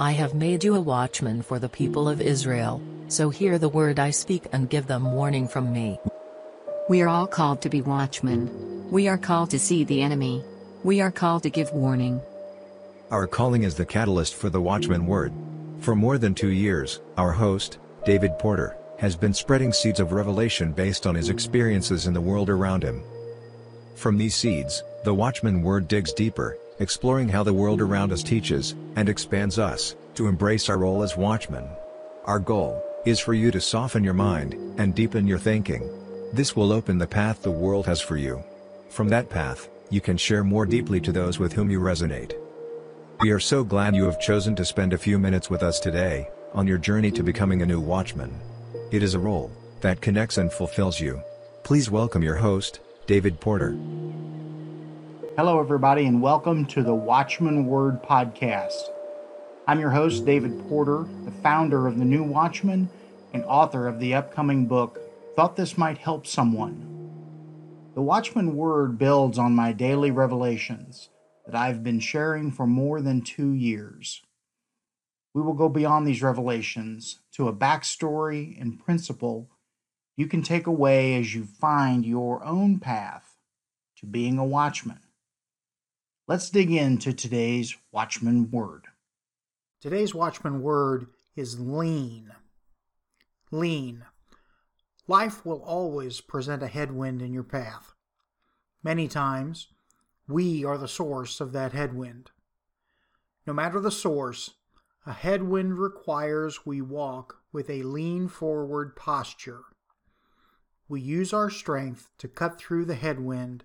I have made you a watchman for the people of Israel, so hear the word I speak and give them warning from me. We are all called to be watchmen. We are called to see the enemy. We are called to give warning. Our calling is the catalyst for the Watchman Word. For more than two years, our host, David Porter, has been spreading seeds of revelation based on his experiences in the world around him. From these seeds, the Watchman Word digs deeper, exploring how the world around us teaches, and expands us, to embrace our role as watchmen. Our goal, is for you to soften your mind, and deepen your thinking. This will open the path the world has for you. From that path, you can share more deeply to those with whom you resonate. We are so glad you have chosen to spend a few minutes with us today, on your journey to becoming a new watchman. It is a role, that connects and fulfills you. Please welcome your host, David Porter. Hello, everybody, and welcome to the Watchman Word Podcast. I'm your host, David Porter, the founder of The New Watchman and author of the upcoming book, Thought This Might Help Someone. The Watchman Word builds on my daily revelations that I've been sharing for more than two years. We will go beyond these revelations to a backstory and principle you can take away as you find your own path to being a watchman. Let's dig into today's Watchman word. Today's Watchman word is lean. Lean. Life will always present a headwind in your path. Many times, we are the source of that headwind. No matter the source, a headwind requires we walk with a lean forward posture. We use our strength to cut through the headwind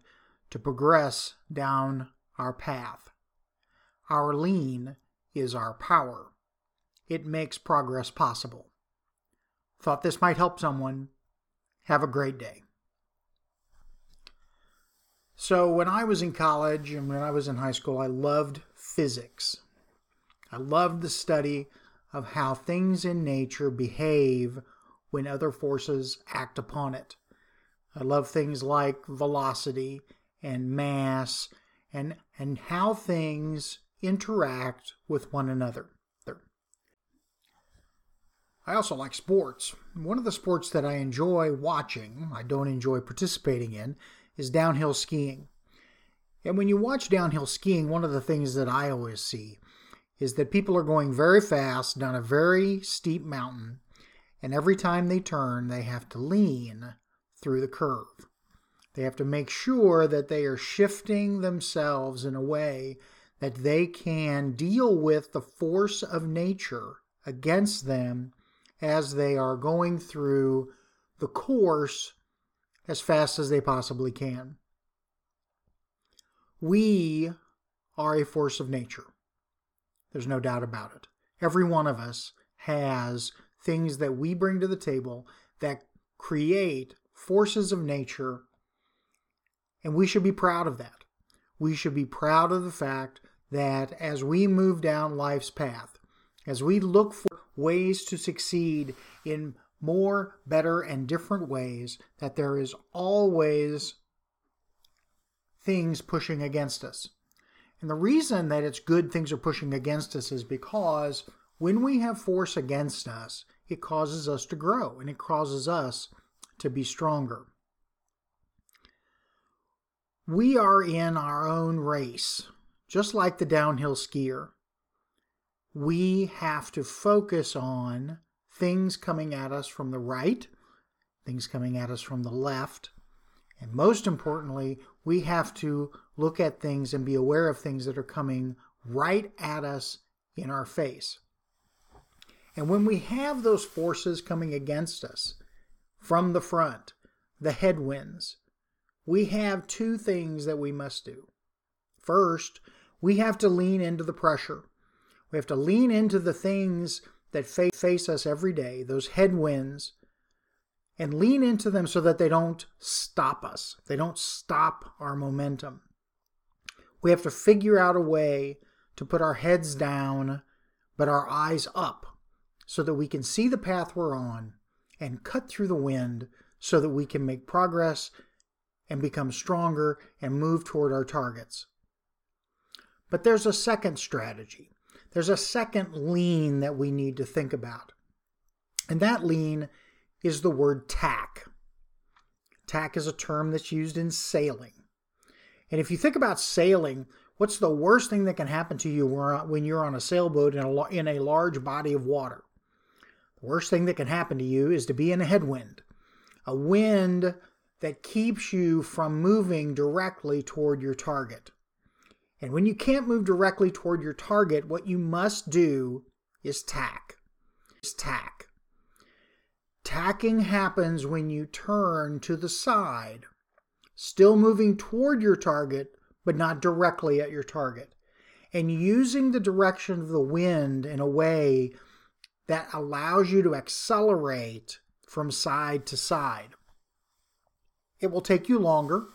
to progress down our path. Our lean is our power. It makes progress possible. Thought this might help someone. Have a great day. So, when I was in college and when I was in high school, I loved physics. I loved the study of how things in nature behave when other forces act upon it. I love things like velocity and mass and, and how things interact with one another. I also like sports. One of the sports that I enjoy watching, I don't enjoy participating in, is downhill skiing. And when you watch downhill skiing, one of the things that I always see is that people are going very fast down a very steep mountain, and every time they turn, they have to lean through the curve. They have to make sure that they are shifting themselves in a way that they can deal with the force of nature against them as they are going through the course as fast as they possibly can. We are a force of nature. There's no doubt about it. Every one of us has things that we bring to the table that create forces of nature and we should be proud of that. We should be proud of the fact that as we move down life's path, as we look for ways to succeed in more, better, and different ways, that there is always things pushing against us. And the reason that it's good things are pushing against us is because when we have force against us, it causes us to grow and it causes us to be stronger. We are in our own race, just like the downhill skier. We have to focus on things coming at us from the right, things coming at us from the left, and most importantly, we have to look at things and be aware of things that are coming right at us in our face. And when we have those forces coming against us from the front, the headwinds, we have two things that we must do. First, we have to lean into the pressure. We have to lean into the things that face us every day, those headwinds, and lean into them so that they don't stop us. They don't stop our momentum. We have to figure out a way to put our heads down, but our eyes up, so that we can see the path we're on and cut through the wind so that we can make progress and become stronger and move toward our targets. But there's a second strategy. there's a second lean that we need to think about. And that lean is the word tack. Tack is a term that's used in sailing. And if you think about sailing, what's the worst thing that can happen to you when you're on a sailboat in a, large body of water? The worst thing that can happen to you is to be in a headwind, a wind that keeps you from moving directly toward your target. And when you can't move directly toward your target, what you must do is tack. Is tack. Tacking happens when you turn to the side, still moving toward your target, but not directly at your target, and using the direction of the wind in a way that allows you to accelerate from side to side. It will take you longer.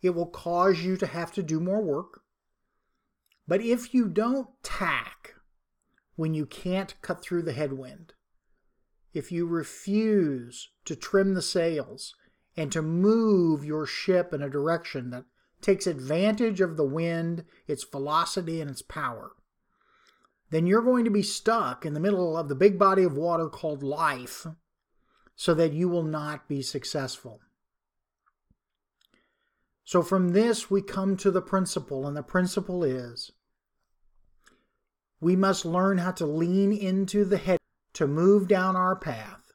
It will cause you to have to do more work. But if you don't tack when you can't cut through the headwind, if you refuse to trim the sails and to move your ship in a direction that takes advantage of the wind, its velocity, and its power, then you're going to be stuck in the middle of the big body of water called life so that you will not be successful. So, from this, we come to the principle, and the principle is we must learn how to lean into the head to move down our path.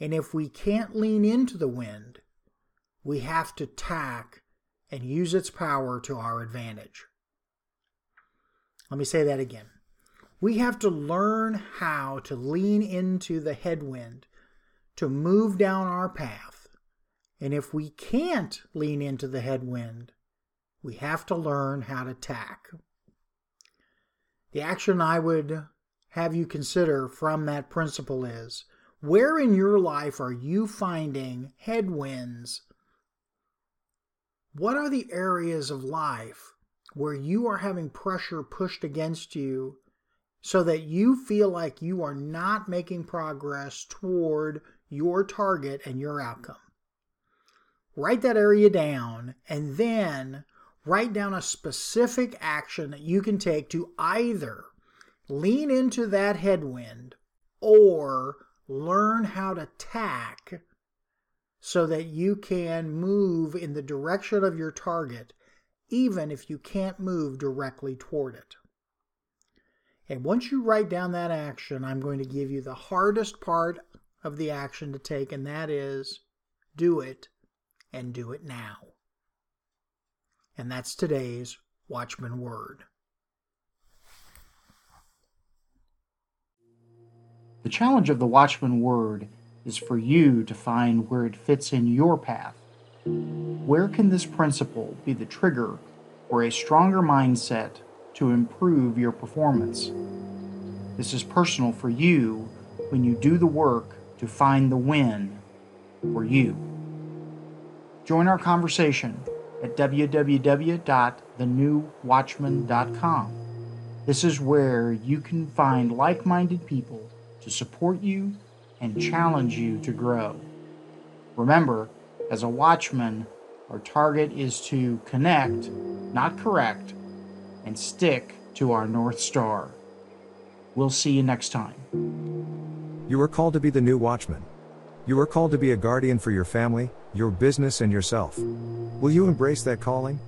And if we can't lean into the wind, we have to tack and use its power to our advantage. Let me say that again. We have to learn how to lean into the headwind to move down our path. And if we can't lean into the headwind, we have to learn how to tack. The action I would have you consider from that principle is where in your life are you finding headwinds? What are the areas of life where you are having pressure pushed against you so that you feel like you are not making progress toward your target and your outcome? Write that area down and then write down a specific action that you can take to either lean into that headwind or learn how to tack so that you can move in the direction of your target, even if you can't move directly toward it. And once you write down that action, I'm going to give you the hardest part of the action to take, and that is do it and do it now. And that's today's Watchman Word. The challenge of the Watchman Word is for you to find where it fits in your path. Where can this principle be the trigger for a stronger mindset to improve your performance? This is personal for you when you do the work to find the win for you. Join our conversation at www.thenewwatchman.com. This is where you can find like minded people to support you and challenge you to grow. Remember, as a watchman, our target is to connect, not correct, and stick to our North Star. We'll see you next time. You are called to be the new watchman. You are called to be a guardian for your family, your business, and yourself. Will you embrace that calling?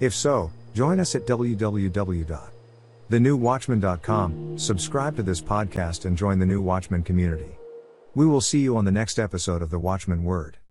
If so, join us at www.thenewwatchman.com, subscribe to this podcast, and join the New Watchman community. We will see you on the next episode of The Watchman Word.